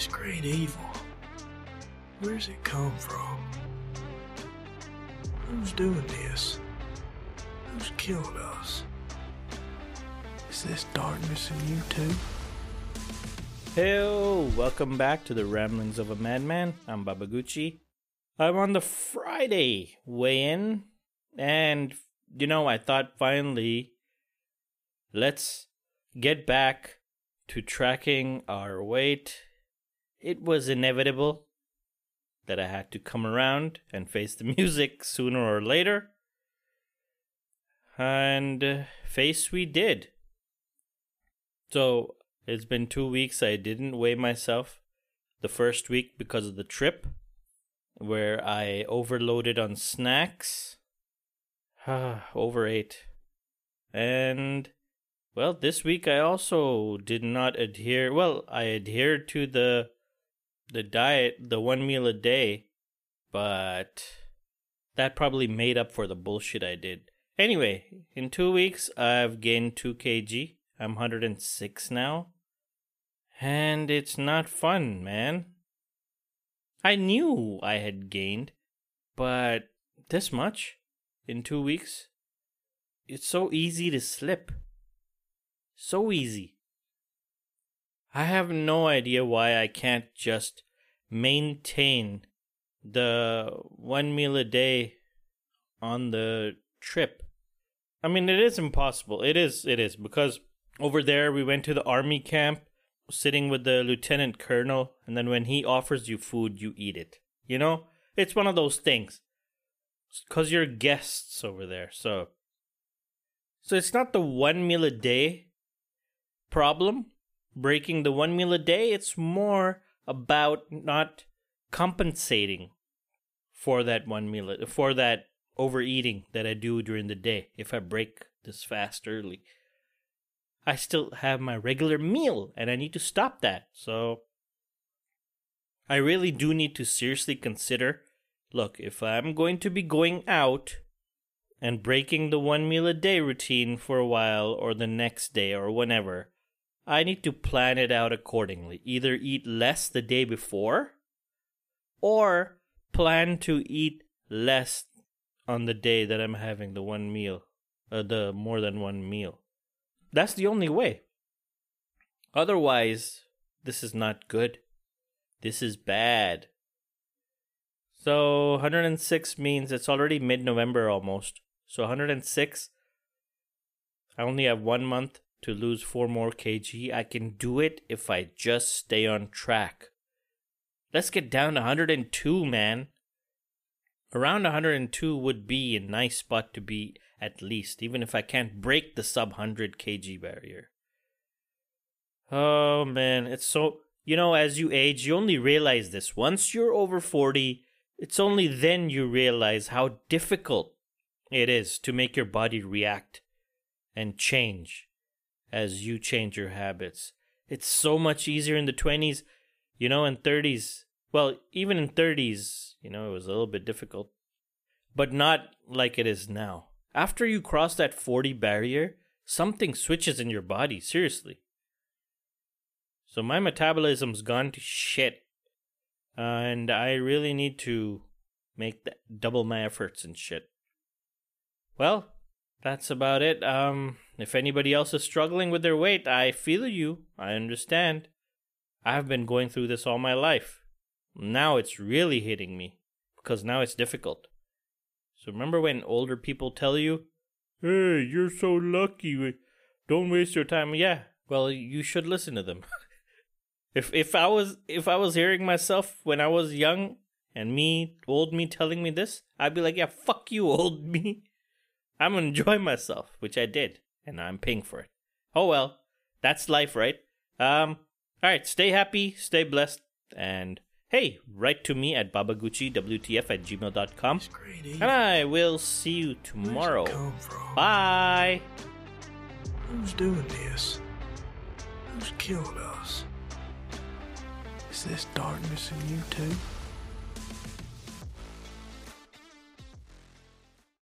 This great evil. Where's it come from? Who's doing this? Who's killing us? Is this darkness in you too? Hello, welcome back to the Ramblings of a Madman. I'm Babaguchi. I'm on the Friday weigh in, and you know, I thought finally let's get back to tracking our weight. It was inevitable that I had to come around and face the music sooner or later. And uh, face we did. So it's been two weeks. I didn't weigh myself the first week because of the trip where I overloaded on snacks. Overate. And, well, this week I also did not adhere. Well, I adhered to the the diet, the one meal a day, but that probably made up for the bullshit I did. Anyway, in two weeks, I've gained 2 kg. I'm 106 now. And it's not fun, man. I knew I had gained, but this much in two weeks? It's so easy to slip. So easy. I have no idea why I can't just maintain the one meal a day on the trip. I mean, it is impossible. It is, it is, because over there we went to the army camp, sitting with the lieutenant colonel, and then when he offers you food, you eat it. You know? It's one of those things. Because you're guests over there, so. So it's not the one meal a day problem breaking the one meal a day. It's more about not compensating for that one meal, for that overeating that I do during the day. If I break this fast early, I still have my regular meal and I need to stop that. So I really do need to seriously consider look, if I'm going to be going out and breaking the one meal a day routine for a while or the next day or whenever, I need to plan it out accordingly. Either eat less the day before or plan to eat less on the day that I'm having the one meal, uh, the more than one meal. That's the only way. Otherwise, this is not good. This is bad. So 106 means it's already mid November almost. So 106, I only have one month to lose four more kg. I can do it if I just stay on track. Let's get down to 102, man. Around 102 would be a nice spot to be at least, even if I can't break the sub 100 kg barrier. Oh man, it's so. You know, as you age, you only realize this. Once you're over 40, it's only then you realize how difficult it is to make your body react and change as you change your habits. It's so much easier in the 20s, you know, in 30s. Well, even in 30s, you know, it was a little bit difficult, but not like it is now. After you cross that 40 barrier, something switches in your body, seriously. So my metabolism's gone to shit. And I really need to make double my efforts and shit. Well, that's about it. Um, if anybody else is struggling with their weight, I feel you. I understand. I've been going through this all my life. Now it's really hitting me because now it's difficult. So remember when older people tell you, "Hey, you're so lucky. Don't waste your time." Yeah, well, you should listen to them. if if I was if I was hearing myself when I was young and me old me telling me this, I'd be like, "Yeah, fuck you, old me." I'm gonna enjoy myself, which I did, and I'm paying for it. Oh well, that's life, right? Um, all right, stay happy, stay blessed, and hey, write to me at babaguchiwtf at gmail.com. And I will see you tomorrow. Bye. Who's doing this? Who's killing us? Is this darkness in you too?